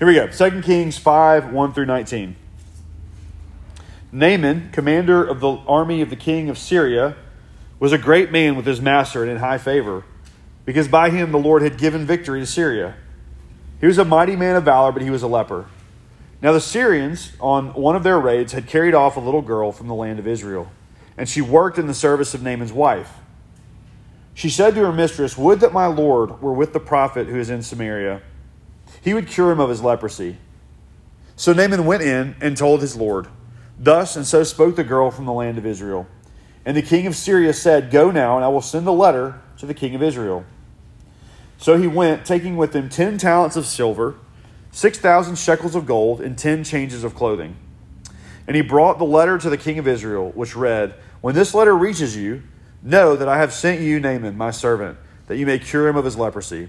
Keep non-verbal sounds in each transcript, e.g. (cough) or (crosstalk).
Here we go 2 Kings 5 1 through 19. Naaman, commander of the army of the king of Syria, was a great man with his master and in high favor, because by him the Lord had given victory to Syria. He was a mighty man of valor, but he was a leper. Now the Syrians, on one of their raids, had carried off a little girl from the land of Israel, and she worked in the service of Naaman's wife. She said to her mistress, Would that my Lord were with the prophet who is in Samaria. He would cure him of his leprosy. So Naaman went in and told his Lord. Thus and so spoke the girl from the land of Israel. And the king of Syria said, Go now, and I will send a letter to the king of Israel. So he went, taking with him ten talents of silver, six thousand shekels of gold, and ten changes of clothing. And he brought the letter to the king of Israel, which read, When this letter reaches you, know that I have sent you Naaman, my servant, that you may cure him of his leprosy.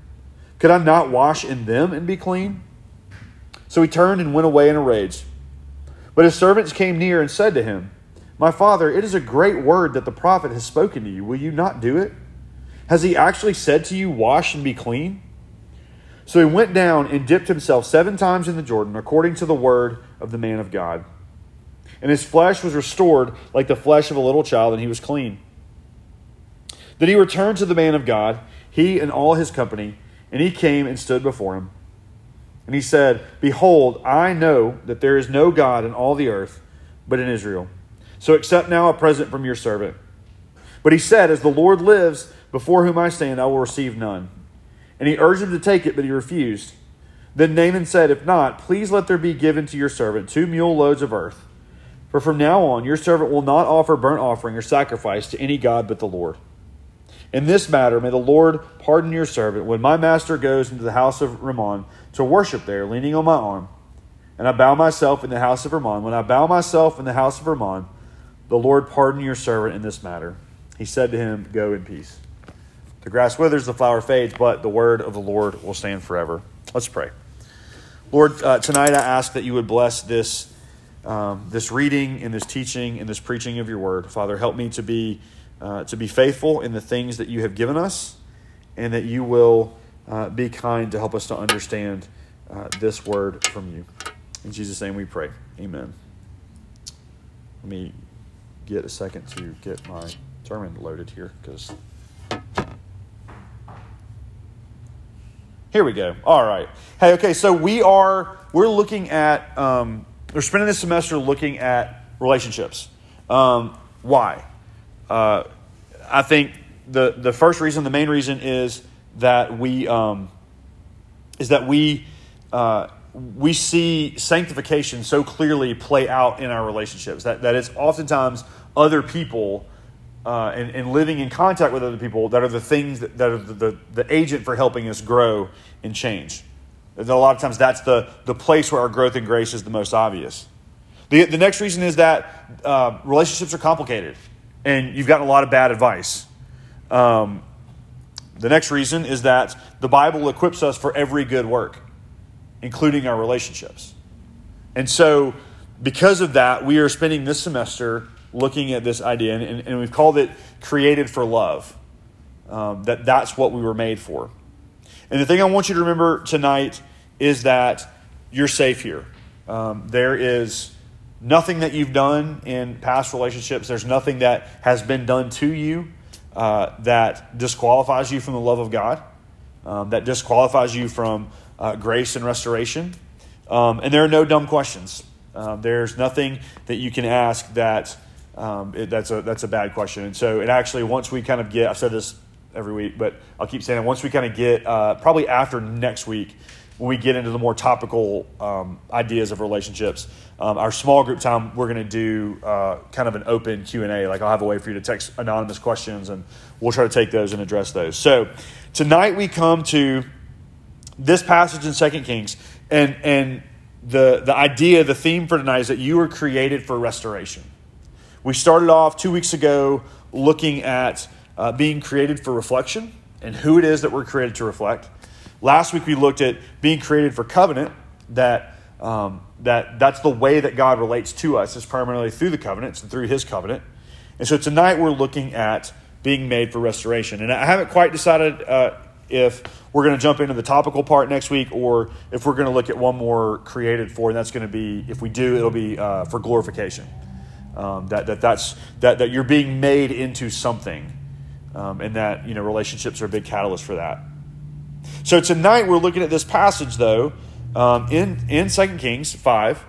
Could I not wash in them and be clean? So he turned and went away in a rage. But his servants came near and said to him, My father, it is a great word that the prophet has spoken to you. Will you not do it? Has he actually said to you, Wash and be clean? So he went down and dipped himself seven times in the Jordan, according to the word of the man of God. And his flesh was restored like the flesh of a little child, and he was clean. Then he returned to the man of God, he and all his company, and he came and stood before him. And he said, Behold, I know that there is no God in all the earth but in Israel. So accept now a present from your servant. But he said, As the Lord lives, before whom I stand, I will receive none. And he urged him to take it, but he refused. Then Naaman said, If not, please let there be given to your servant two mule loads of earth. For from now on, your servant will not offer burnt offering or sacrifice to any God but the Lord. In this matter, may the Lord pardon your servant when my master goes into the house of Rimmon to worship there, leaning on my arm. And I bow myself in the house of Rimmon. When I bow myself in the house of Rimmon, the Lord pardon your servant in this matter. He said to him, Go in peace. The grass withers, the flower fades, but the word of the Lord will stand forever. Let's pray. Lord, uh, tonight I ask that you would bless this, um, this reading and this teaching and this preaching of your word. Father, help me to be, uh, to be faithful in the things that you have given us, and that you will uh, be kind to help us to understand uh, this word from you. In Jesus' name we pray. Amen. Let me get a second to get my sermon loaded here because. Here we go. All right. Hey, okay. So we are we're looking at um, we're spending this semester looking at relationships. Um, why? Uh, I think the the first reason, the main reason, is that we um, is that we uh, we see sanctification so clearly play out in our relationships that that it's oftentimes other people uh, and, and, living in contact with other people that are the things that, that are the, the, the, agent for helping us grow and change. And a lot of times that's the, the place where our growth in grace is the most obvious. The, the next reason is that uh, relationships are complicated and you've gotten a lot of bad advice. Um, the next reason is that the Bible equips us for every good work, including our relationships. And so, because of that, we are spending this semester looking at this idea, and, and we've called it created for love. Um, that that's what we were made for. And the thing I want you to remember tonight is that you're safe here. Um, there is nothing that you've done in past relationships. There's nothing that has been done to you uh, that disqualifies you from the love of God, um, that disqualifies you from uh, grace and restoration. Um, and there are no dumb questions. Um, there's nothing that you can ask that um, it, that's a that's a bad question. And so, it actually once we kind of get, I've said this every week, but I'll keep saying it. Once we kind of get, uh, probably after next week, when we get into the more topical um, ideas of relationships, um, our small group time, we're going to do uh, kind of an open Q and A. Like I'll have a way for you to text anonymous questions, and we'll try to take those and address those. So tonight we come to this passage in Second Kings, and and the the idea, the theme for tonight is that you were created for restoration. We started off two weeks ago looking at uh, being created for reflection and who it is that we're created to reflect. Last week we looked at being created for covenant. That um, that that's the way that God relates to us is primarily through the covenants and through His covenant. And so tonight we're looking at being made for restoration. And I haven't quite decided uh, if we're going to jump into the topical part next week or if we're going to look at one more created for, and that's going to be, if we do, it'll be uh, for glorification. Um, that, that, that's, that, that you're being made into something, um, and that you know relationships are a big catalyst for that. So tonight we're looking at this passage, though, um, in, in 2 Kings 5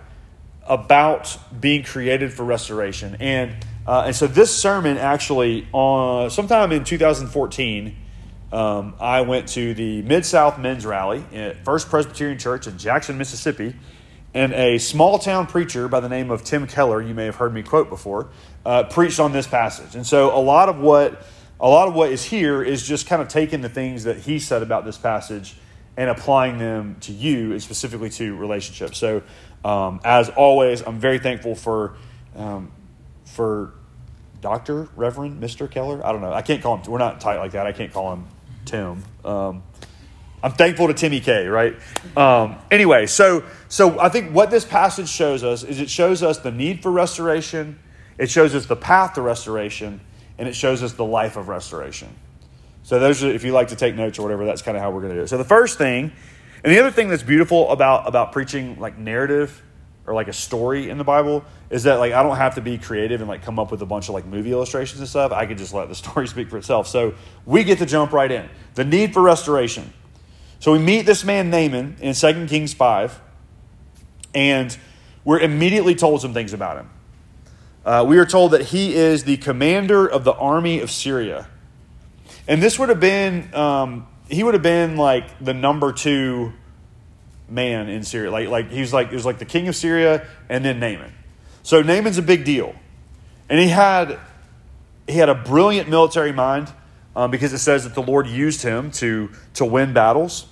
about being created for restoration. And, uh, and so this sermon actually, on sometime in 2014, um, I went to the Mid South Men's Rally at First Presbyterian Church in Jackson, Mississippi, and a small town preacher by the name of Tim Keller, you may have heard me quote before, uh, preached on this passage. And so a lot of what a lot of what is here is just kind of taking the things that he said about this passage and applying them to you, and specifically to relationships. So, um, as always, I'm very thankful for um, for Doctor Reverend Mister Keller. I don't know. I can't call him. We're not tight like that. I can't call him Tim. Um, I'm thankful to Timmy K. Right. Um, anyway, so so I think what this passage shows us is it shows us the need for restoration. It shows us the path to restoration, and it shows us the life of restoration. So those are, if you like to take notes or whatever, that's kind of how we're going to do it. So the first thing, and the other thing that's beautiful about about preaching like narrative or like a story in the Bible is that like I don't have to be creative and like come up with a bunch of like movie illustrations and stuff. I can just let the (laughs) story speak for itself. So we get to jump right in. The need for restoration. So we meet this man Naaman in 2 Kings 5, and we're immediately told some things about him. Uh, we are told that he is the commander of the army of Syria. And this would have been, um, he would have been like the number two man in Syria. Like, like he's like, it was like the king of Syria and then Naaman. So Naaman's a big deal. And he had, he had a brilliant military mind um, because it says that the Lord used him to, to win battles.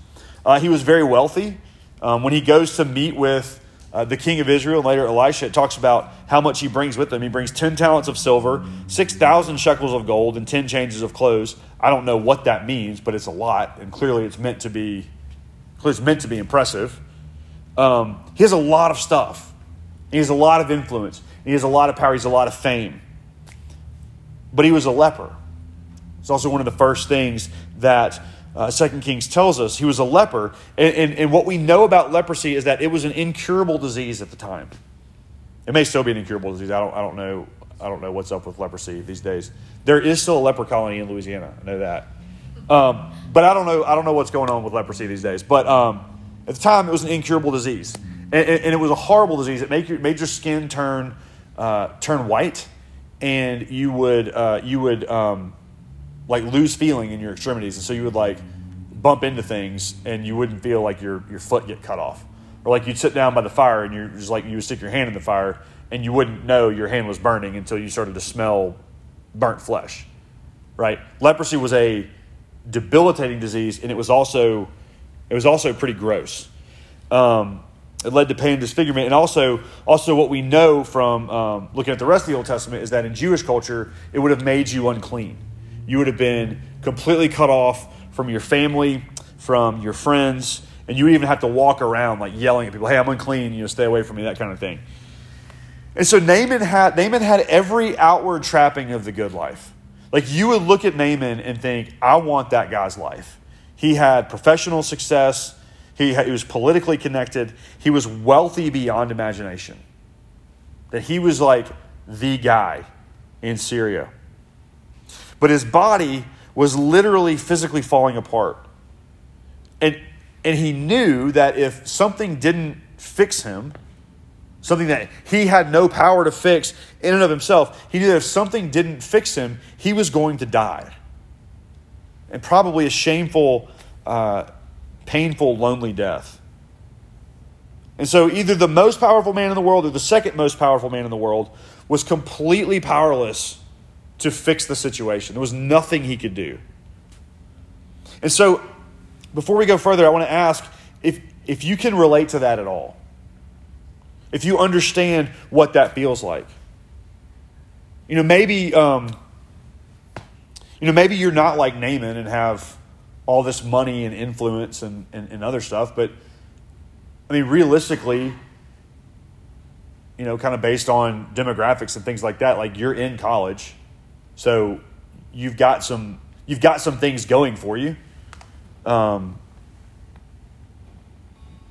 Uh, he was very wealthy. Um, when he goes to meet with uh, the king of Israel, and later Elisha, it talks about how much he brings with him. He brings 10 talents of silver, 6,000 shekels of gold, and 10 changes of clothes. I don't know what that means, but it's a lot, and clearly it's meant to be, it's meant to be impressive. Um, he has a lot of stuff. He has a lot of influence. He has a lot of power. He has a lot of fame. But he was a leper. It's also one of the first things that uh, Second Kings tells us. He was a leper. And, and, and what we know about leprosy is that it was an incurable disease at the time. It may still be an incurable disease. I don't, I don't know. I don't know what's up with leprosy these days. There is still a leper colony in Louisiana. I know that. Um, but I don't know. I don't know what's going on with leprosy these days. But um, at the time, it was an incurable disease, and, and, and it was a horrible disease. It made your, made your skin turn uh, turn white, and you would uh, you would um, like lose feeling in your extremities, and so you would like bump into things, and you wouldn't feel like your your foot get cut off, or like you'd sit down by the fire, and you're just like you would stick your hand in the fire, and you wouldn't know your hand was burning until you started to smell burnt flesh, right? Leprosy was a debilitating disease, and it was also it was also pretty gross. Um, it led to pain and disfigurement, and also also what we know from um, looking at the rest of the Old Testament is that in Jewish culture it would have made you unclean you would have been completely cut off from your family, from your friends, and you would even have to walk around like yelling at people, hey, I'm unclean, you know, stay away from me, that kind of thing. And so Naaman had, Naaman had every outward trapping of the good life. Like you would look at Naaman and think, I want that guy's life. He had professional success, he, he was politically connected, he was wealthy beyond imagination. That he was like the guy in Syria but his body was literally physically falling apart. And, and he knew that if something didn't fix him, something that he had no power to fix in and of himself. He knew that if something didn't fix him, he was going to die. And probably a shameful, uh, painful, lonely death. And so, either the most powerful man in the world or the second most powerful man in the world was completely powerless to fix the situation. There was nothing he could do. And so, before we go further, I want to ask if, if you can relate to that at all if you understand what that feels like. You know, maybe, um, you know, maybe you're not like Naaman and have all this money and influence and, and, and other stuff, but I mean, realistically, you know, kind of based on demographics and things like that, like you're in college, so you've got some you've got some things going for you. Um,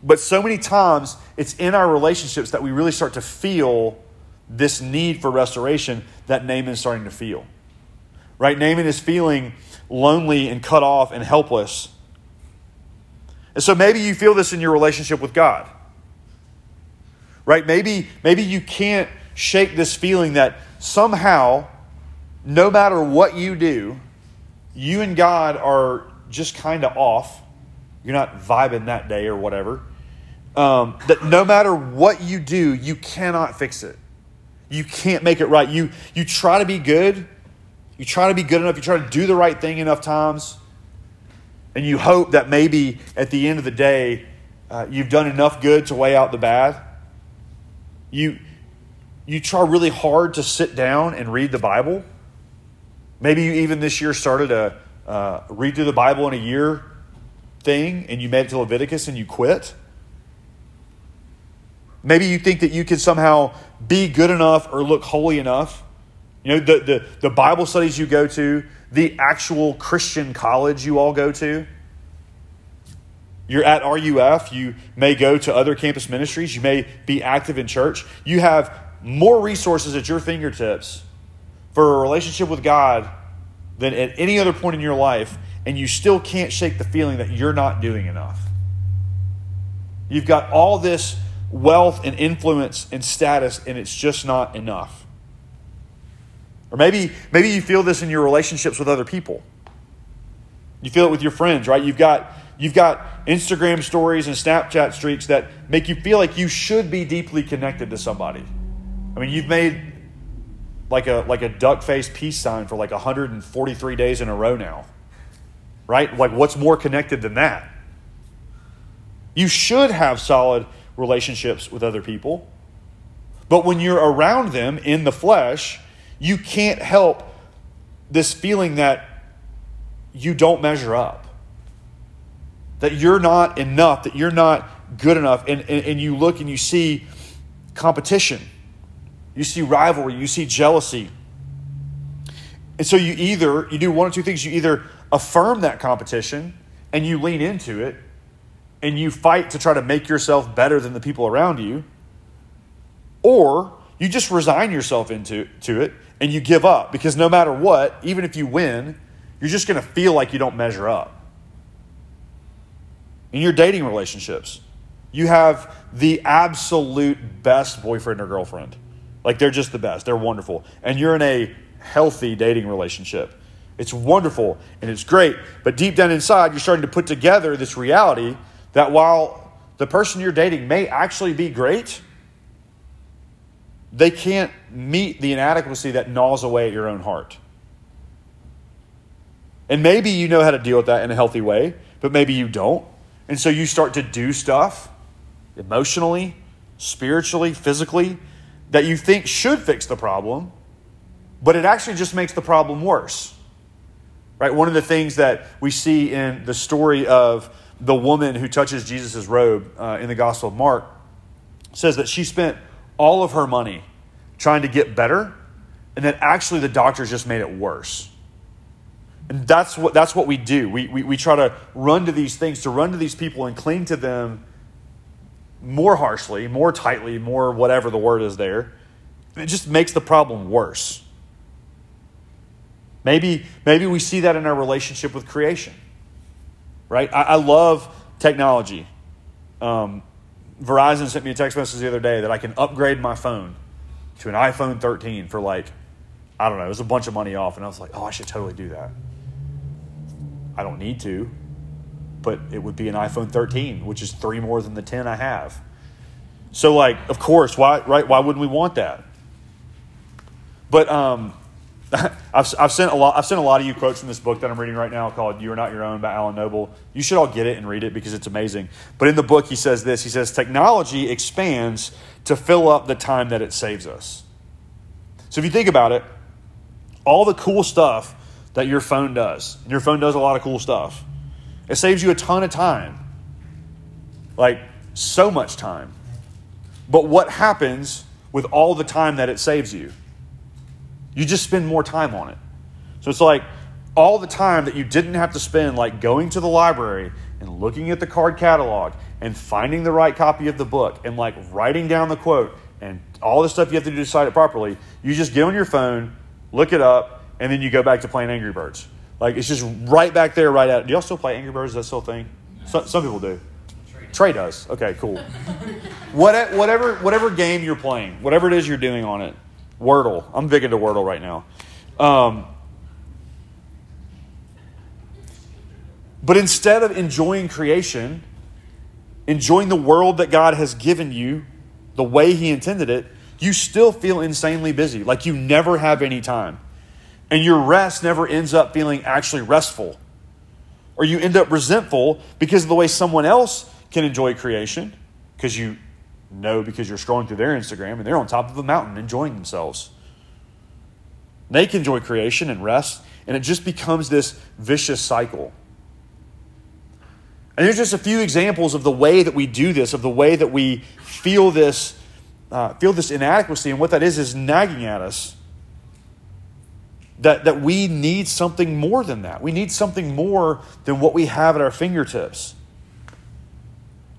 but so many times it's in our relationships that we really start to feel this need for restoration that Naaman is starting to feel. Right? Naaman is feeling lonely and cut off and helpless. And so maybe you feel this in your relationship with God. Right? Maybe maybe you can't shake this feeling that somehow no matter what you do, you and God are just kind of off. You're not vibing that day or whatever um, that no matter what you do, you cannot fix it. You can't make it right. You, you try to be good. You try to be good enough. You try to do the right thing enough times. And you hope that maybe at the end of the day, uh, you've done enough good to weigh out the bad. You, you try really hard to sit down and read the Bible. Maybe you even this year started a uh, read through the Bible in a year thing and you made it to Leviticus and you quit. Maybe you think that you can somehow be good enough or look holy enough. You know, the, the, the Bible studies you go to, the actual Christian college you all go to. You're at RUF, you may go to other campus ministries, you may be active in church. You have more resources at your fingertips for a relationship with God than at any other point in your life, and you still can't shake the feeling that you're not doing enough. You've got all this wealth and influence and status, and it's just not enough. Or maybe, maybe you feel this in your relationships with other people. You feel it with your friends, right? You've got, you've got Instagram stories and Snapchat streaks that make you feel like you should be deeply connected to somebody. I mean, you've made like a like a duck face peace sign for like 143 days in a row now. Right? Like what's more connected than that? You should have solid relationships with other people. But when you're around them in the flesh, you can't help this feeling that you don't measure up, that you're not enough, that you're not good enough. And, and, and you look and you see competition, you see rivalry, you see jealousy. And so you either, you do one or two things. You either affirm that competition and you lean into it and you fight to try to make yourself better than the people around you, or you just resign yourself into to it and you give up because no matter what, even if you win, you're just going to feel like you don't measure up. In your dating relationships, you have the absolute best boyfriend or girlfriend. Like they're just the best. They're wonderful. And you're in a healthy dating relationship. It's wonderful and it's great. But deep down inside, you're starting to put together this reality that while the person you're dating may actually be great, they can't meet the inadequacy that gnaws away at your own heart. And maybe you know how to deal with that in a healthy way, but maybe you don't. And so you start to do stuff emotionally, spiritually, physically that you think should fix the problem, but it actually just makes the problem worse. Right? One of the things that we see in the story of the woman who touches Jesus' robe uh, in the Gospel of Mark says that she spent all of her money trying to get better, and that actually the doctors just made it worse. And that's what, that's what we do. We, we, we try to run to these things, to run to these people and cling to them more harshly, more tightly, more whatever the word is there. It just makes the problem worse. Maybe, maybe we see that in our relationship with creation right? I, I love technology. Um, Verizon sent me a text message the other day that I can upgrade my phone to an iPhone 13 for like, I don't know, it was a bunch of money off. And I was like, oh, I should totally do that. I don't need to, but it would be an iPhone 13, which is three more than the 10 I have. So, like, of course, why, right? Why wouldn't we want that? But um, (laughs) I've, I've sent a lot. I've sent a lot of you quotes from this book that I'm reading right now called "You Are Not Your Own" by Alan Noble. You should all get it and read it because it's amazing. But in the book, he says this. He says technology expands to fill up the time that it saves us. So if you think about it, all the cool stuff that your phone does, and your phone does a lot of cool stuff, it saves you a ton of time, like so much time. But what happens with all the time that it saves you? You just spend more time on it. So it's like all the time that you didn't have to spend, like going to the library and looking at the card catalog and finding the right copy of the book and like writing down the quote and all the stuff you have to do to cite it properly. You just get on your phone, look it up, and then you go back to playing Angry Birds. Like it's just right back there, right at. Do y'all still play Angry Birds? Is that still a thing? So, some people do. Trey does. Okay, cool. what, whatever, whatever game you're playing, whatever it is you're doing on it, Wordle. I'm big into Wordle right now. Um, but instead of enjoying creation, enjoying the world that God has given you the way He intended it, you still feel insanely busy, like you never have any time. And your rest never ends up feeling actually restful. Or you end up resentful because of the way someone else can enjoy creation, because you know because you're scrolling through their Instagram and they're on top of a mountain enjoying themselves. They can enjoy creation and rest, and it just becomes this vicious cycle. And there's just a few examples of the way that we do this, of the way that we feel this, uh, feel this inadequacy, and what that is is nagging at us. That, that we need something more than that. We need something more than what we have at our fingertips.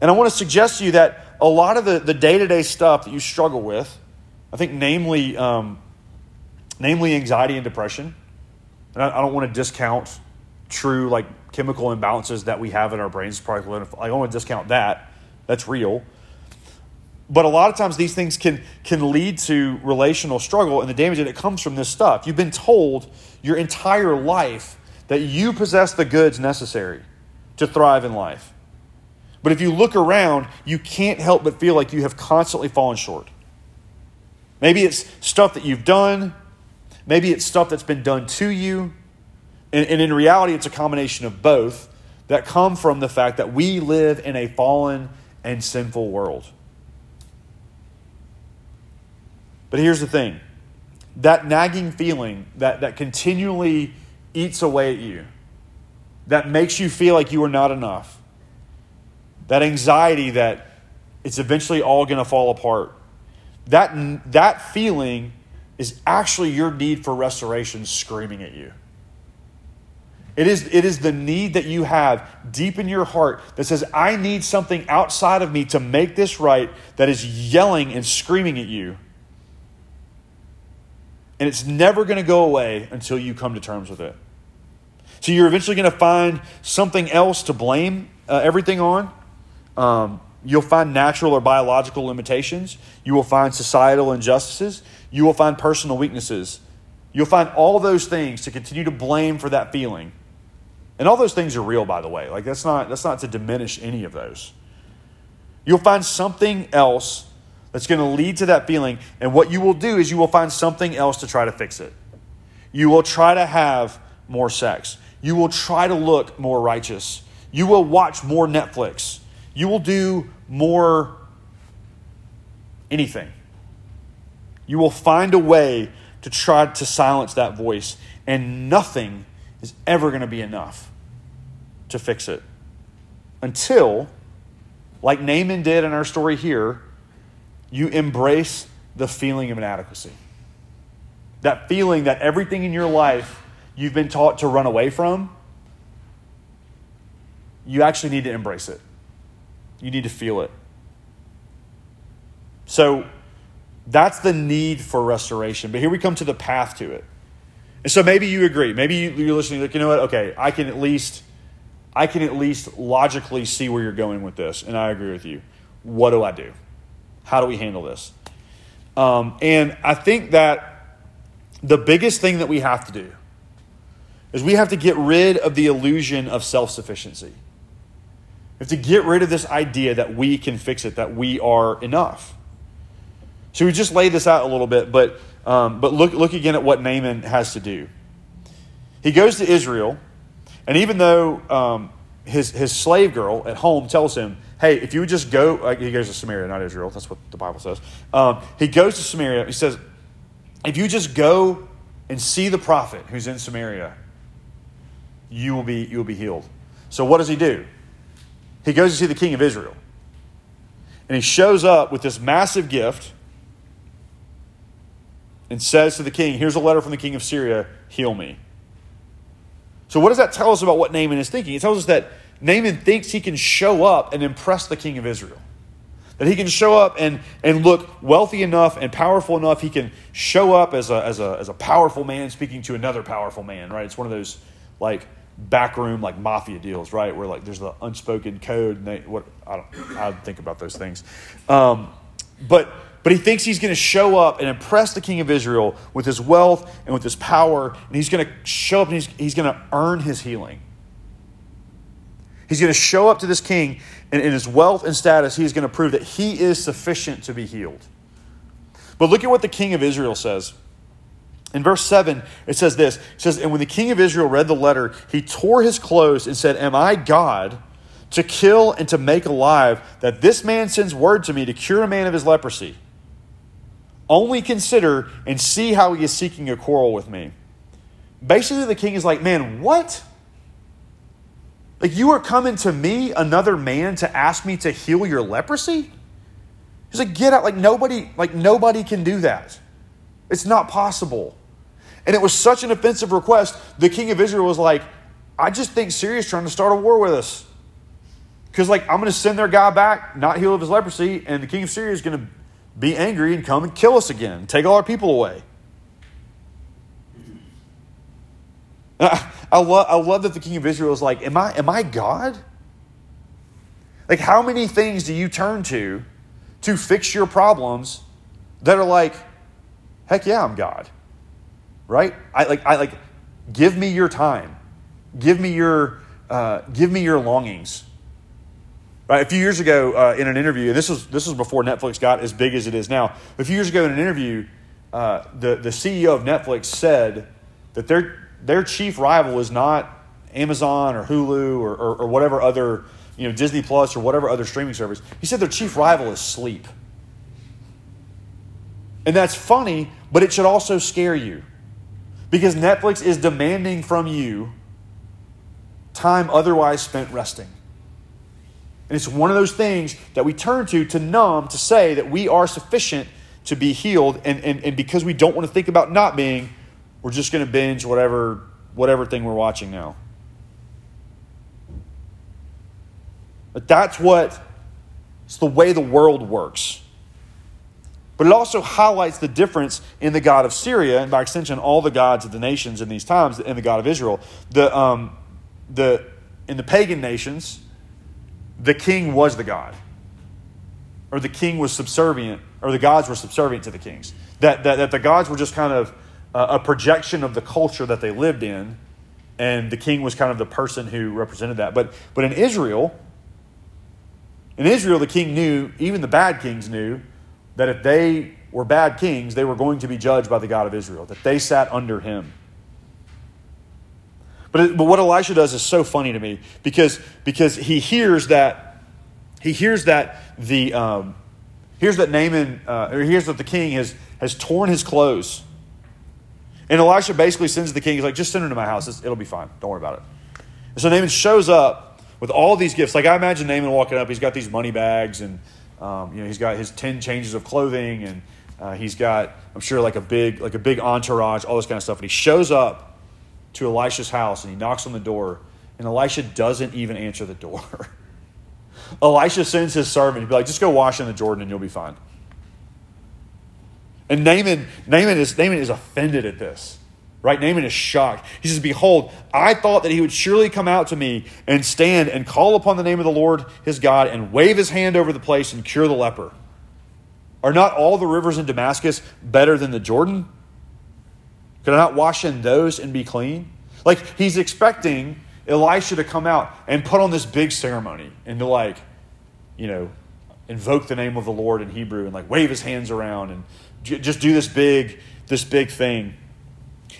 And I want to suggest to you that a lot of the, the day-to-day stuff that you struggle with, I think namely, um, namely anxiety and depression, and I, I, don't want to discount true like chemical imbalances that we have in our brains. Probably, I don't want to discount that. That's real. But a lot of times these things can, can lead to relational struggle and the damage that it comes from this stuff. You've been told your entire life that you possess the goods necessary to thrive in life. But if you look around, you can't help but feel like you have constantly fallen short. Maybe it's stuff that you've done, maybe it's stuff that's been done to you. And, and, in reality, it's a combination of both that come from the fact that we live in a fallen and sinful world. But here's the thing that nagging feeling that, that continually eats away at you, that makes you feel like you are not enough, that anxiety that it's eventually all going to fall apart. That, that feeling is actually your need for restoration screaming at you. It is, it is the need that you have deep in your heart that says, I need something outside of me to make this right, that is yelling and screaming at you. And it's never going to go away until you come to terms with it. So you're eventually going to find something else to blame uh, everything on. Um, you'll find natural or biological limitations. You will find societal injustices. You will find personal weaknesses. You'll find all those things to continue to blame for that feeling. And all those things are real, by the way. Like that's not that's not to diminish any of those. You'll find something else that's going to lead to that feeling, and what you will do is you will find something else to try to fix it. You will try to have more sex. You will try to look more righteous. You will watch more Netflix you will do more anything. You will find a way to try to silence that voice, and nothing is ever going to be enough to fix it until, like Naaman did in our story here, you embrace the feeling of inadequacy. That feeling that everything in your life you've been taught to run away from, you actually need to embrace it. You need to feel it. So that's the need for restoration. But here we come to the path to it. And so maybe you agree. Maybe you're listening, like, you know what? Okay, I can at least, I can at least logically see where you're going with this, and I agree with you. What do I do? How do we handle this? Um, and I think that the biggest thing that we have to do is we have to get rid of the illusion of self sufficiency. We have to get rid of this idea that we can fix it, that we are enough. So we just laid this out a little bit, but, um, but look, look again at what Naaman has to do. He goes to Israel, and even though um, his, his slave girl at home tells him, hey, if you would just go, uh, he goes to Samaria, not Israel. That's what the Bible says. Um, he goes to Samaria. He says, if you just go and see the prophet who's in Samaria, you will be, you will be healed. So what does he do? He goes to see the king of Israel. And he shows up with this massive gift and says to the king, Here's a letter from the king of Syria, heal me. So, what does that tell us about what Naaman is thinking? It tells us that Naaman thinks he can show up and impress the king of Israel. That he can show up and, and look wealthy enough and powerful enough. He can show up as a, as, a, as a powerful man speaking to another powerful man, right? It's one of those like backroom like mafia deals, right? Where like there's the unspoken code and they what I don't I think about those things. Um, but but he thinks he's going to show up and impress the king of Israel with his wealth and with his power, and he's going to show up and he's, he's going to earn his healing. He's going to show up to this king, and in his wealth and status, he's going to prove that he is sufficient to be healed. But look at what the king of Israel says. In verse 7, it says this It says, And when the king of Israel read the letter, he tore his clothes and said, Am I God to kill and to make alive that this man sends word to me to cure a man of his leprosy? Only consider and see how he is seeking a quarrel with me. Basically, the king is like, Man, what? Like, you are coming to me, another man, to ask me to heal your leprosy? He's like, get out. Like, nobody, like, nobody can do that. It's not possible. And it was such an offensive request, the king of Israel was like, I just think Syria's trying to start a war with us. Because, like, I'm going to send their guy back, not heal of his leprosy, and the king of Syria is going to be angry and come and kill us again, take all our people away. I, I, love, I love that the king of Israel is like, am I, am I God? Like, how many things do you turn to to fix your problems that are like, heck yeah, I'm God? Right? I like, I like, give me your time, give me your, uh, give me your longings. Right? A few years ago, uh, in an interview, and this was this was before Netflix got as big as it is now. A few years ago, in an interview, uh, the the CEO of Netflix said that their their chief rival is not Amazon or Hulu or, or, or whatever other you know Disney Plus or whatever other streaming service. He said their chief rival is sleep, and that's funny, but it should also scare you because Netflix is demanding from you time otherwise spent resting. And it's one of those things that we turn to to numb, to say that we are sufficient to be healed. And, and, and because we don't want to think about not being, we're just going to binge whatever, whatever thing we're watching now. But that's what, it's the way the world works. But it also highlights the difference in the God of Syria, and by extension, all the gods of the nations in these times, and the God of Israel. The, um, the, in the pagan nations, the king was the god, or the king was subservient, or the gods were subservient to the kings. That, that, that the gods were just kind of a projection of the culture that they lived in, and the king was kind of the person who represented that. But, but in Israel, in Israel, the king knew, even the bad kings knew, that if they were bad kings, they were going to be judged by the God of Israel, that they sat under him. But, but what Elisha does is so funny to me because, because he hears that he hears that the um, hears that Naaman uh, or hears that the king has has torn his clothes, and Elisha basically sends the king. He's like, just send her to my house. It'll be fine. Don't worry about it. And so Naaman shows up with all these gifts. Like I imagine Naaman walking up. He's got these money bags and um, you know he's got his ten changes of clothing and uh, he's got I'm sure like a big like a big entourage, all this kind of stuff. And he shows up to Elisha's house and he knocks on the door, and Elisha doesn't even answer the door. (laughs) Elisha sends his servant, he'd be like, just go wash in the Jordan and you'll be fine. And Naaman, Naaman, is, Naaman is offended at this. Right? Naaman is shocked. He says, Behold, I thought that he would surely come out to me and stand and call upon the name of the Lord his God and wave his hand over the place and cure the leper. Are not all the rivers in Damascus better than the Jordan? Could I not wash in those and be clean? Like he's expecting Elisha to come out and put on this big ceremony and to like, you know, invoke the name of the Lord in Hebrew and like wave his hands around and just do this big, this big thing.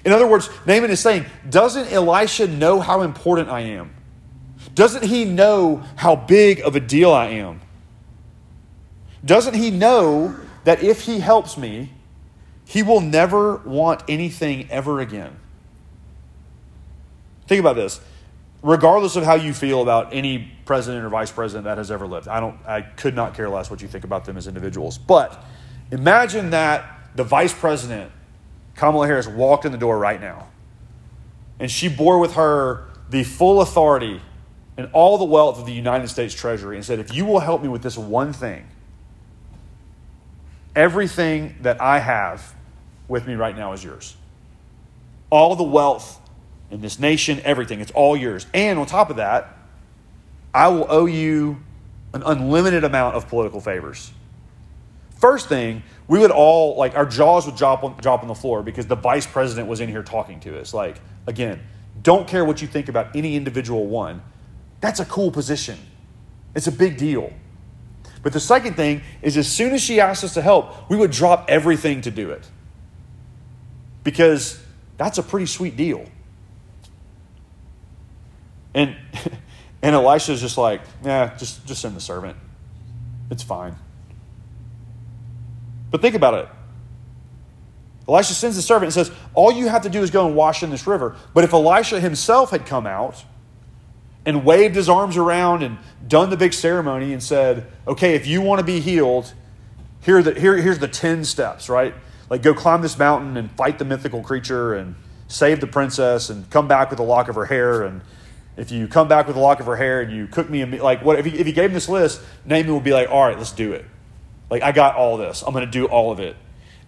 In other words, Naaman is saying, doesn't Elisha know how important I am? Doesn't he know how big of a deal I am? Doesn't he know that if he helps me, he will never want anything ever again? Think about this. Regardless of how you feel about any president or vice president that has ever lived, I don't I could not care less what you think about them as individuals. But imagine that the vice president, Kamala Harris, walked in the door right now. And she bore with her the full authority and all the wealth of the United States Treasury and said, If you will help me with this one thing, Everything that I have with me right now is yours. All the wealth in this nation, everything, it's all yours. And on top of that, I will owe you an unlimited amount of political favors. First thing, we would all, like, our jaws would drop on, drop on the floor because the vice president was in here talking to us. Like, again, don't care what you think about any individual one. That's a cool position. It's a big deal. But the second thing is, as soon as she asked us to help, we would drop everything to do it. Because that's a pretty sweet deal. And, (laughs) and Elisha's just like, yeah, just, just send the servant. It's fine. But think about it. Elisha sends the servant and says, All you have to do is go and wash in this river. But if Elisha himself had come out and waved his arms around and done the big ceremony and said, okay, if you want to be healed, here the, here, here's the 10 steps, right? Like go climb this mountain and fight the mythical creature and save the princess and come back with a lock of her hair. And if you come back with a lock of her hair and you cook me, a, meal, like what, if he, if he gave him this list, Naaman would be like, all right, let's do it. Like I got all this. I'm going to do all of it.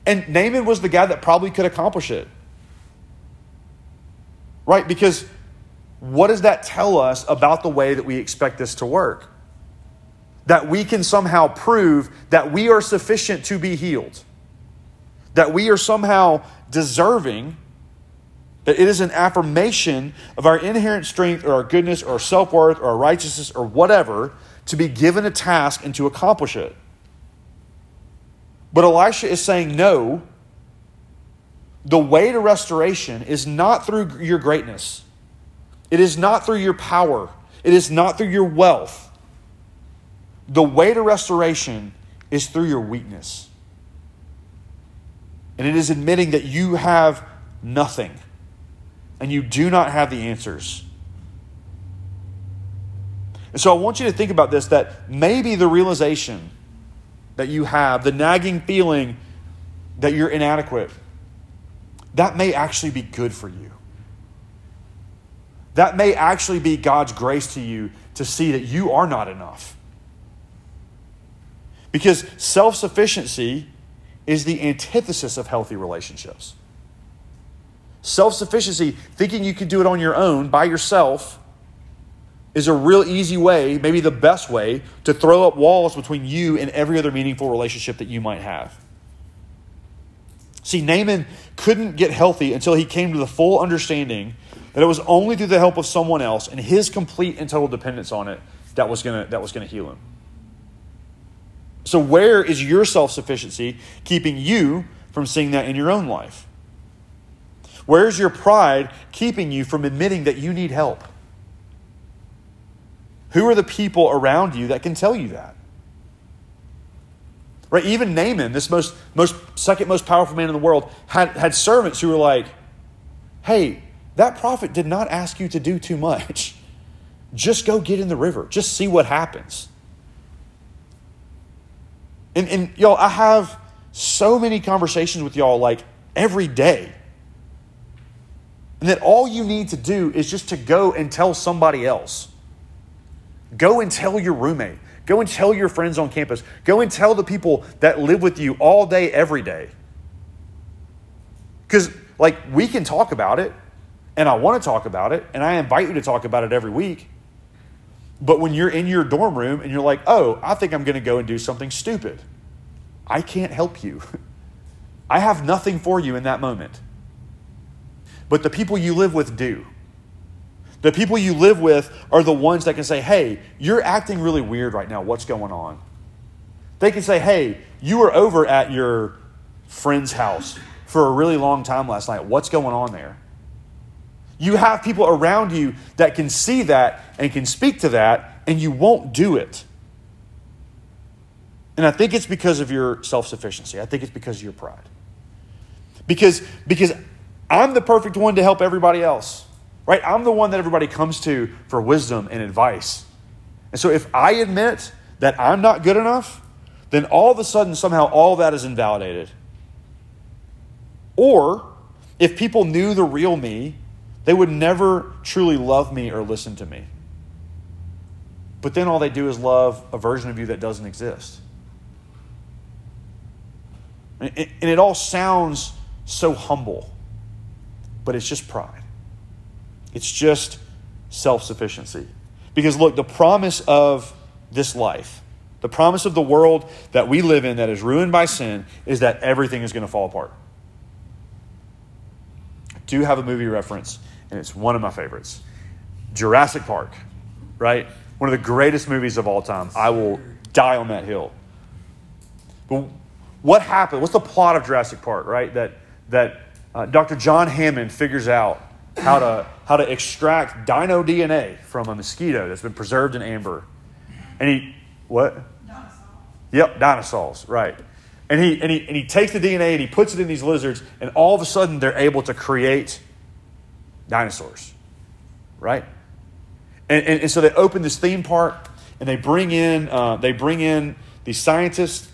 And Naaman was the guy that probably could accomplish it. Right? Because what does that tell us about the way that we expect this to work? That we can somehow prove that we are sufficient to be healed, that we are somehow deserving, that it is an affirmation of our inherent strength or our goodness or our self worth or our righteousness or whatever to be given a task and to accomplish it. But Elisha is saying, no, the way to restoration is not through your greatness. It is not through your power, it is not through your wealth. The way to restoration is through your weakness. And it is admitting that you have nothing and you do not have the answers. And so I want you to think about this that maybe the realization that you have, the nagging feeling that you're inadequate, that may actually be good for you. That may actually be God's grace to you to see that you are not enough. Because self sufficiency is the antithesis of healthy relationships. Self sufficiency, thinking you can do it on your own, by yourself, is a real easy way, maybe the best way, to throw up walls between you and every other meaningful relationship that you might have. See, Naaman couldn't get healthy until he came to the full understanding that it was only through the help of someone else and his complete and total dependence on it that was to that was to heal him. So where is your self-sufficiency keeping you from seeing that in your own life? Where is your pride keeping you from admitting that you need help? Who are the people around you that can tell you that? Right? Even Naaman, this most, most second most powerful man in the world, had, had servants who were like, hey, that prophet did not ask you to do too much. (laughs) Just go get in the river. Just see what happens. And, and y'all, I have so many conversations with y'all like every day. And that all you need to do is just to go and tell somebody else. Go and tell your roommate. Go and tell your friends on campus. Go and tell the people that live with you all day, every day. Because like, we can talk about it, and I want to talk about it, and I invite you to talk about it every week. But when you're in your dorm room and you're like, oh, I think I'm going to go and do something stupid, I can't help you. (laughs) I have nothing for you in that moment. But the people you live with do. The people you live with are the ones that can say, hey, you're acting really weird right now. What's going on? They can say, hey, you were over at your friend's house for a really long time last night. What's going on there? You have people around you that can see that and can speak to that, and you won't do it. And I think it's because of your self sufficiency. I think it's because of your pride. Because, because I'm the perfect one to help everybody else, right? I'm the one that everybody comes to for wisdom and advice. And so if I admit that I'm not good enough, then all of a sudden, somehow, all that is invalidated. Or if people knew the real me, they would never truly love me or listen to me. But then all they do is love a version of you that doesn't exist. And it all sounds so humble, but it's just pride. It's just self sufficiency. Because look, the promise of this life, the promise of the world that we live in that is ruined by sin, is that everything is going to fall apart. I do have a movie reference, and it's one of my favorites Jurassic Park, right? One of the greatest movies of all time. I will die on that hill. But what happened? What's the plot of Jurassic Park, right? That that uh, Dr. John Hammond figures out how to, how to extract dino DNA from a mosquito that's been preserved in amber. And he, what? Dinosaurs. Yep, dinosaurs, right. And he, and, he, and he takes the DNA and he puts it in these lizards, and all of a sudden they're able to create dinosaurs, right? And, and, and so they open this theme park and they bring in, uh, they bring in these scientists,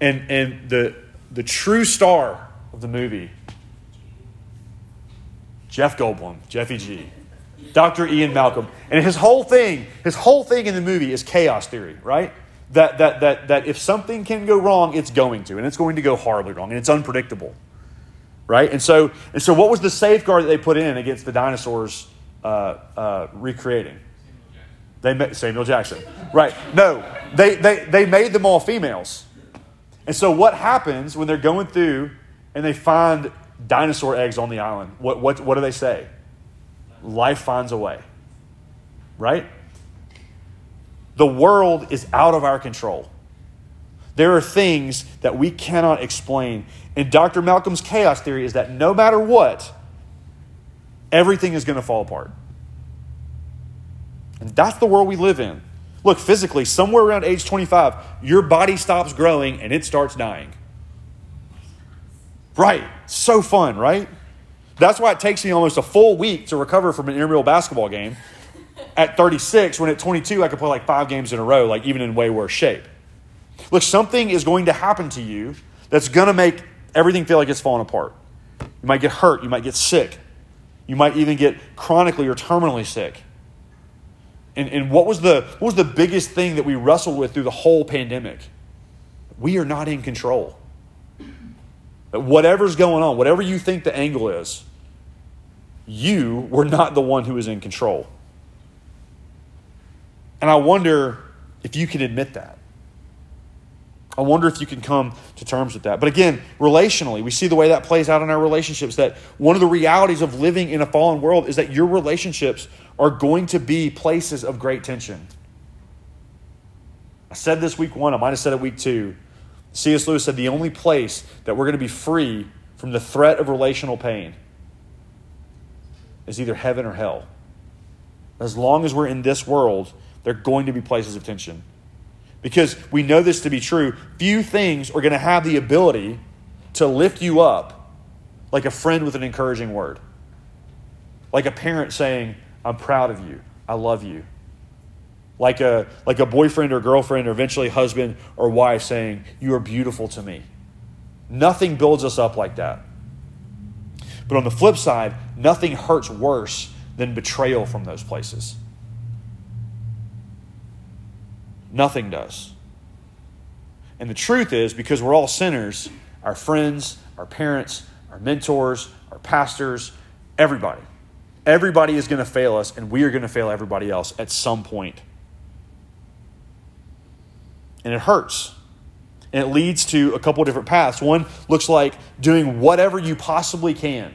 and, and the, the true star of the movie. Jeff Goldblum, Jeffy G. Dr. Ian Malcolm. And his whole thing, his whole thing in the movie is chaos theory, right? That, that, that, that if something can go wrong, it's going to, and it's going to go horribly wrong, and it's unpredictable, right? And so, and so what was the safeguard that they put in against the dinosaurs uh, uh, recreating? They made, Samuel Jackson, right? No, they, they, they made them all females. And so what happens when they're going through and they find dinosaur eggs on the island. What, what, what do they say? Life finds a way. Right? The world is out of our control. There are things that we cannot explain. And Dr. Malcolm's chaos theory is that no matter what, everything is going to fall apart. And that's the world we live in. Look, physically, somewhere around age 25, your body stops growing and it starts dying. Right. So fun, right? That's why it takes me almost a full week to recover from an intramural basketball game. At 36, when at 22, I could play like five games in a row, like even in way worse shape. Look, something is going to happen to you that's going to make everything feel like it's falling apart. You might get hurt. You might get sick. You might even get chronically or terminally sick. And, and what, was the, what was the biggest thing that we wrestled with through the whole pandemic? We are not in control. That whatever's going on, whatever you think the angle is, you were not the one who was in control. And I wonder if you can admit that. I wonder if you can come to terms with that. But again, relationally, we see the way that plays out in our relationships that one of the realities of living in a fallen world is that your relationships are going to be places of great tension. I said this week one, I might have said it week two. C.S. Lewis said the only place that we're going to be free from the threat of relational pain is either heaven or hell. As long as we're in this world, there are going to be places of tension. Because we know this to be true. Few things are going to have the ability to lift you up like a friend with an encouraging word, like a parent saying, I'm proud of you, I love you like a, like a boyfriend or girlfriend or eventually husband or wife saying, You are beautiful to me. Nothing builds us up like that. But on the flip side, nothing hurts worse than betrayal from those places. Nothing does. And the truth is, because we're all sinners, our friends, our parents, our mentors, our pastors, everybody. Everybody is going to fail us, and we are going to fail everybody else at some point. And it hurts. And it leads to a couple different paths. One looks like doing whatever you possibly can,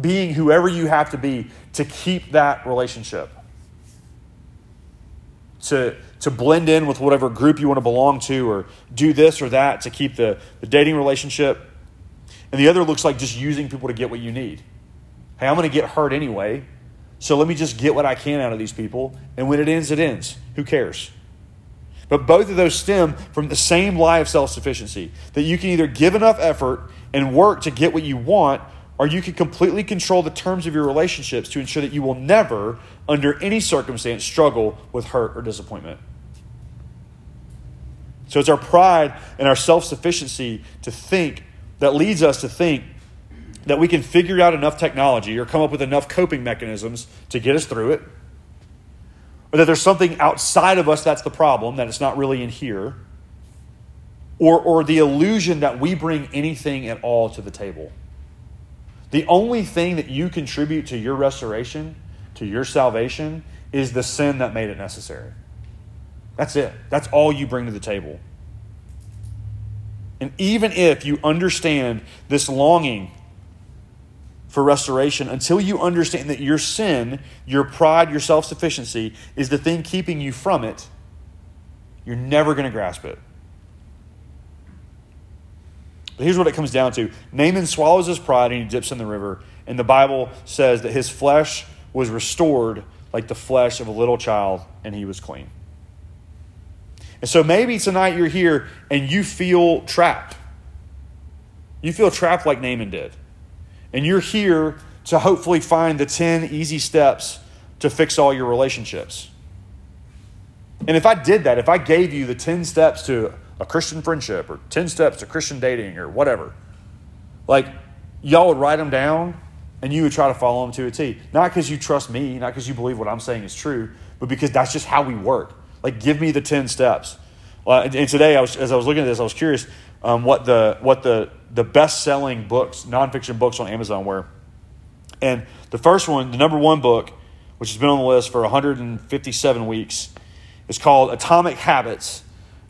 being whoever you have to be to keep that relationship, to, to blend in with whatever group you want to belong to, or do this or that to keep the, the dating relationship. And the other looks like just using people to get what you need. Hey, I'm going to get hurt anyway, so let me just get what I can out of these people. And when it ends, it ends. Who cares? But both of those stem from the same lie of self sufficiency that you can either give enough effort and work to get what you want, or you can completely control the terms of your relationships to ensure that you will never, under any circumstance, struggle with hurt or disappointment. So it's our pride and our self sufficiency to think that leads us to think that we can figure out enough technology or come up with enough coping mechanisms to get us through it, or that there's something outside of us that's the problem, that it's not really in here, or, or the illusion that we bring anything at all to the table. The only thing that you contribute to your restoration, to your salvation, is the sin that made it necessary. That's it. That's all you bring to the table. And even if you understand this longing for restoration until you understand that your sin, your pride, your self sufficiency is the thing keeping you from it, you're never going to grasp it. But here's what it comes down to Naaman swallows his pride and he dips in the river. And the Bible says that his flesh was restored like the flesh of a little child and he was clean. And so maybe tonight you're here and you feel trapped. You feel trapped like Naaman did. And you're here to hopefully find the 10 easy steps to fix all your relationships. And if I did that, if I gave you the 10 steps to a Christian friendship or 10 steps to Christian dating or whatever, like y'all would write them down and you would try to follow them to a T. Not because you trust me, not because you believe what I'm saying is true, but because that's just how we work. Like, give me the 10 steps. Uh, and today, I was, as I was looking at this, I was curious um, what the what the the best selling books, nonfiction books on Amazon were. And the first one, the number one book, which has been on the list for 157 weeks, is called Atomic Habits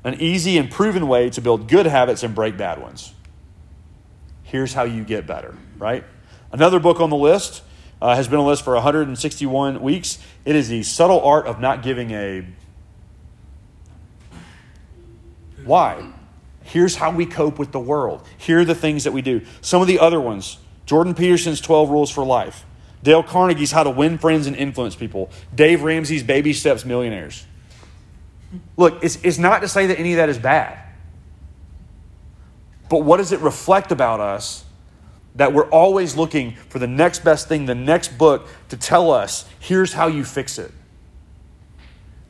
An Easy and Proven Way to Build Good Habits and Break Bad Ones. Here's how you get better, right? Another book on the list uh, has been on the list for 161 weeks. It is The Subtle Art of Not Giving a. Why? Here's how we cope with the world. Here are the things that we do. Some of the other ones Jordan Peterson's 12 Rules for Life, Dale Carnegie's How to Win Friends and Influence People, Dave Ramsey's Baby Steps Millionaires. Look, it's, it's not to say that any of that is bad. But what does it reflect about us that we're always looking for the next best thing, the next book to tell us, here's how you fix it?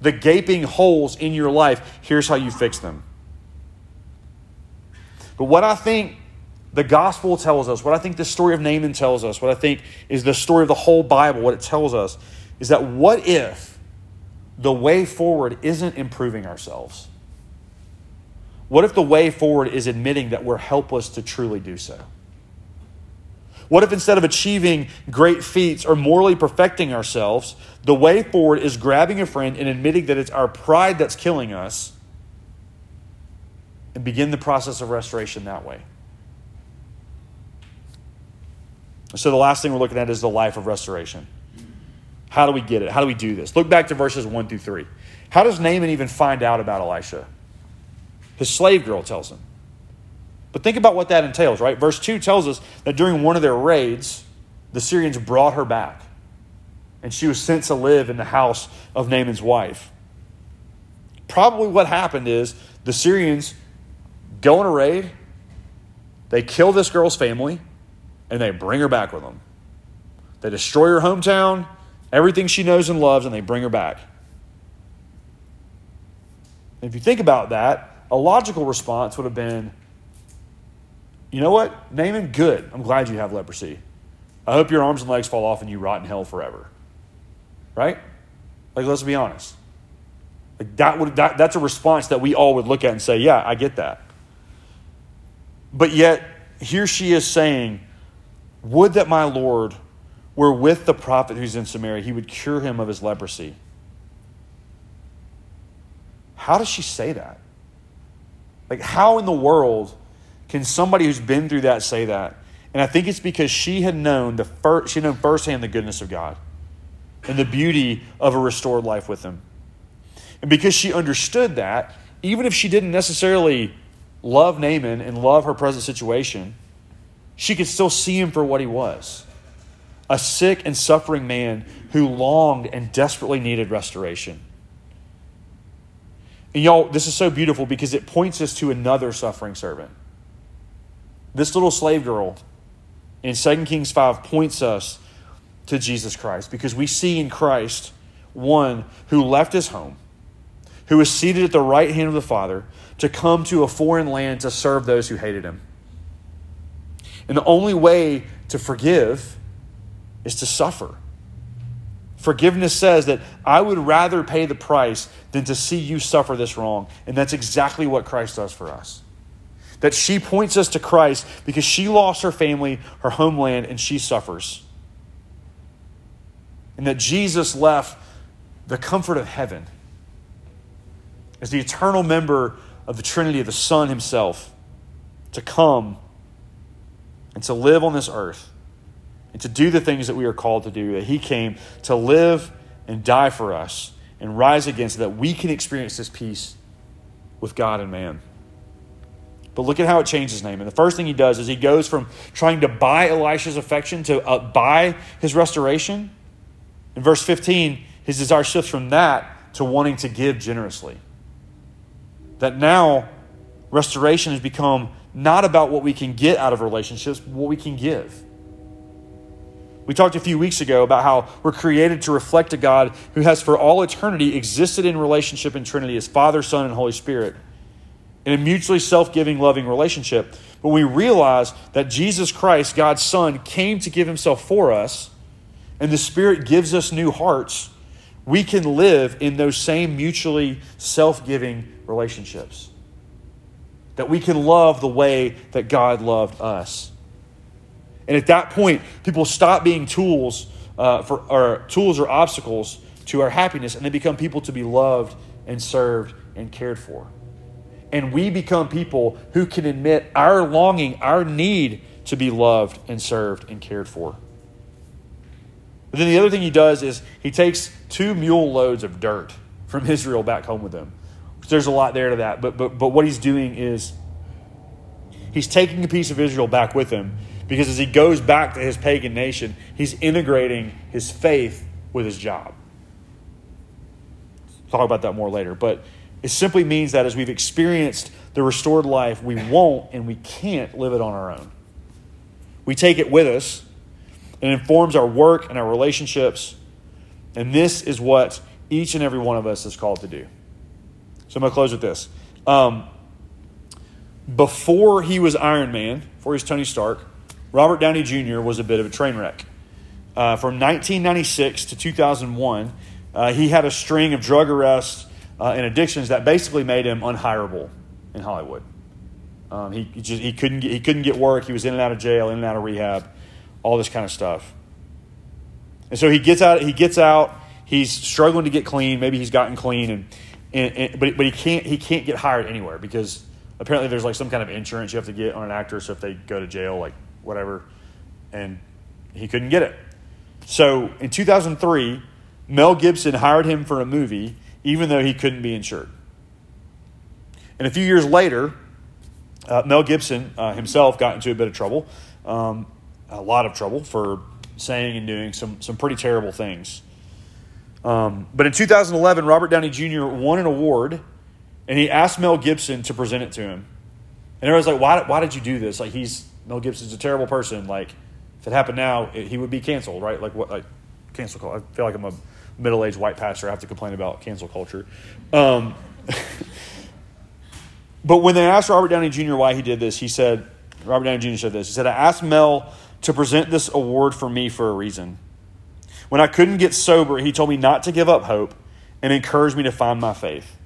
The gaping holes in your life, here's how you fix them. But what I think the gospel tells us, what I think the story of Naaman tells us, what I think is the story of the whole Bible, what it tells us is that what if the way forward isn't improving ourselves? What if the way forward is admitting that we're helpless to truly do so? What if instead of achieving great feats or morally perfecting ourselves, the way forward is grabbing a friend and admitting that it's our pride that's killing us and begin the process of restoration that way. So, the last thing we're looking at is the life of restoration. How do we get it? How do we do this? Look back to verses 1 through 3. How does Naaman even find out about Elisha? His slave girl tells him. But think about what that entails, right? Verse 2 tells us that during one of their raids, the Syrians brought her back. And she was sent to live in the house of Naaman's wife. Probably what happened is the Syrians go on a raid, they kill this girl's family, and they bring her back with them. They destroy her hometown, everything she knows and loves, and they bring her back. If you think about that, a logical response would have been, you know what? Naaman, good. I'm glad you have leprosy. I hope your arms and legs fall off and you rot in hell forever. Right? Like, let's be honest. Like that would that, that's a response that we all would look at and say, yeah, I get that. But yet, here she is saying, Would that my Lord were with the prophet who's in Samaria, he would cure him of his leprosy. How does she say that? Like, how in the world can somebody who's been through that say that? And I think it's because she had known the first, she had known firsthand the goodness of God and the beauty of a restored life with Him. And because she understood that, even if she didn't necessarily love Naaman and love her present situation, she could still see him for what he was a sick and suffering man who longed and desperately needed restoration. And y'all, this is so beautiful because it points us to another suffering servant. This little slave girl in 2 Kings 5 points us to Jesus Christ because we see in Christ one who left his home, who is seated at the right hand of the Father to come to a foreign land to serve those who hated him. And the only way to forgive is to suffer. Forgiveness says that I would rather pay the price than to see you suffer this wrong. And that's exactly what Christ does for us. That she points us to Christ because she lost her family, her homeland, and she suffers. And that Jesus left the comfort of heaven as the eternal member of the Trinity of the Son himself to come and to live on this earth and to do the things that we are called to do, that He came to live and die for us and rise again so that we can experience this peace with God and man. But look at how it changes his name. And the first thing he does is he goes from trying to buy Elisha's affection to uh, buy his restoration. In verse 15, his desire shifts from that to wanting to give generously. That now restoration has become not about what we can get out of relationships, what we can give. We talked a few weeks ago about how we're created to reflect a God who has for all eternity existed in relationship in Trinity as Father, Son, and Holy Spirit in a mutually self giving, loving relationship. But we realize that Jesus Christ, God's Son, came to give himself for us, and the Spirit gives us new hearts. We can live in those same mutually self giving relationships. That we can love the way that God loved us. And at that point, people stop being tools uh, for or tools or obstacles to our happiness, and they become people to be loved and served and cared for. And we become people who can admit our longing, our need to be loved and served and cared for. But then the other thing he does is he takes two mule loads of dirt from Israel back home with him. There's a lot there to that, but but but what he's doing is he's taking a piece of Israel back with him because as he goes back to his pagan nation, he's integrating his faith with his job. talk about that more later. But it simply means that as we've experienced the restored life, we won't and we can't live it on our own. We take it with us, and it informs our work and our relationships. And this is what each and every one of us is called to do. So I'm going to close with this. Um, before he was Iron Man, before he was Tony Stark, Robert Downey Jr. was a bit of a train wreck. Uh, from 1996 to 2001, uh, he had a string of drug arrests uh, and addictions that basically made him unhireable in Hollywood. Um, he, he, just, he, couldn't get, he couldn't get work. He was in and out of jail, in and out of rehab, all this kind of stuff. And so he gets out. He gets out. He's struggling to get clean. Maybe he's gotten clean, and, and, and but but he can't he can't get hired anywhere because apparently there's like some kind of insurance you have to get on an actor. So if they go to jail, like whatever, and he couldn't get it. So in 2003, Mel Gibson hired him for a movie, even though he couldn't be insured. And a few years later, uh, Mel Gibson uh, himself got into a bit of trouble, um, a lot of trouble for saying and doing some, some pretty terrible things. Um, but in 2011, Robert Downey Jr. won an award, and he asked Mel Gibson to present it to him. And everyone's like, why, why did you do this? Like, he's Mel Gibson's a terrible person. Like, if it happened now, it, he would be canceled, right? Like, what, like, cancel culture. I feel like I'm a middle aged white pastor. I have to complain about cancel culture. Um, (laughs) but when they asked Robert Downey Jr. why he did this, he said, Robert Downey Jr. said this. He said, I asked Mel to present this award for me for a reason. When I couldn't get sober, he told me not to give up hope and encouraged me to find my faith.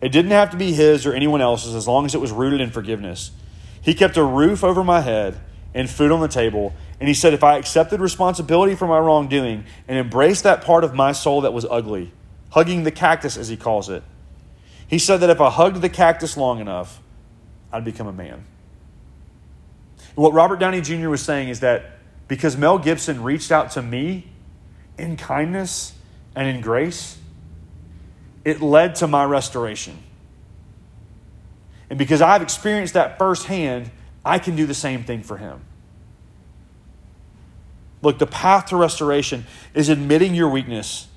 It didn't have to be his or anyone else's as long as it was rooted in forgiveness. He kept a roof over my head and food on the table, And he said, If I accepted responsibility for my wrongdoing and embraced that part of my soul that was ugly, hugging the cactus as he calls it, he said that if I hugged the cactus long enough, I'd become a man. What Robert Downey Jr. was saying is that because Mel Gibson reached out to me in kindness and in grace, it led to my restoration. And because I've experienced that firsthand, I can do the same thing for him. Look, the path to restoration is admitting your weakness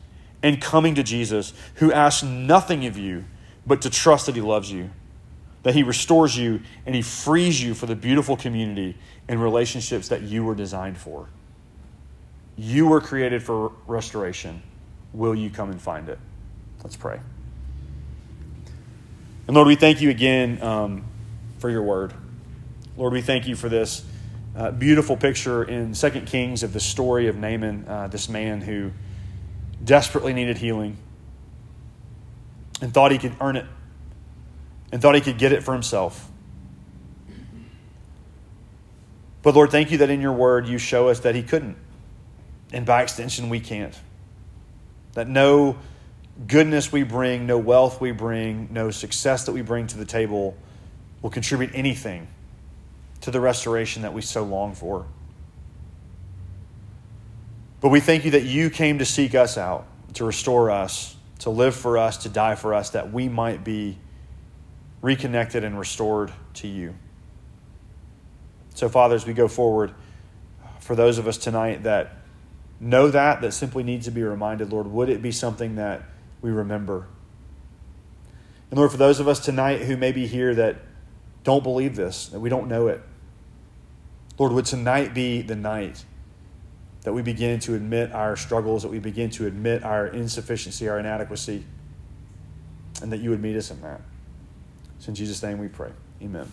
and coming to Jesus, who asks nothing of you but to trust that he loves you, that he restores you, and he frees you for the beautiful community and relationships that you were designed for. You were created for restoration. Will you come and find it? Let's pray. And Lord, we thank you again um, for your word. Lord, we thank you for this uh, beautiful picture in Second Kings of the story of Naaman, uh, this man who desperately needed healing and thought he could earn it and thought he could get it for himself. But Lord, thank you that in your word you show us that he couldn't. And by extension, we can't. That no goodness we bring, no wealth we bring, no success that we bring to the table will contribute anything to the restoration that we so long for. But we thank you that you came to seek us out, to restore us, to live for us, to die for us, that we might be reconnected and restored to you. So, Father, as we go forward, for those of us tonight that know that, that simply needs to be reminded, Lord, would it be something that we remember? And Lord, for those of us tonight who may be here that don't believe this, that we don't know it, Lord, would tonight be the night that we begin to admit our struggles, that we begin to admit our insufficiency, our inadequacy, and that you would meet us in that. It's in Jesus' name we pray. Amen.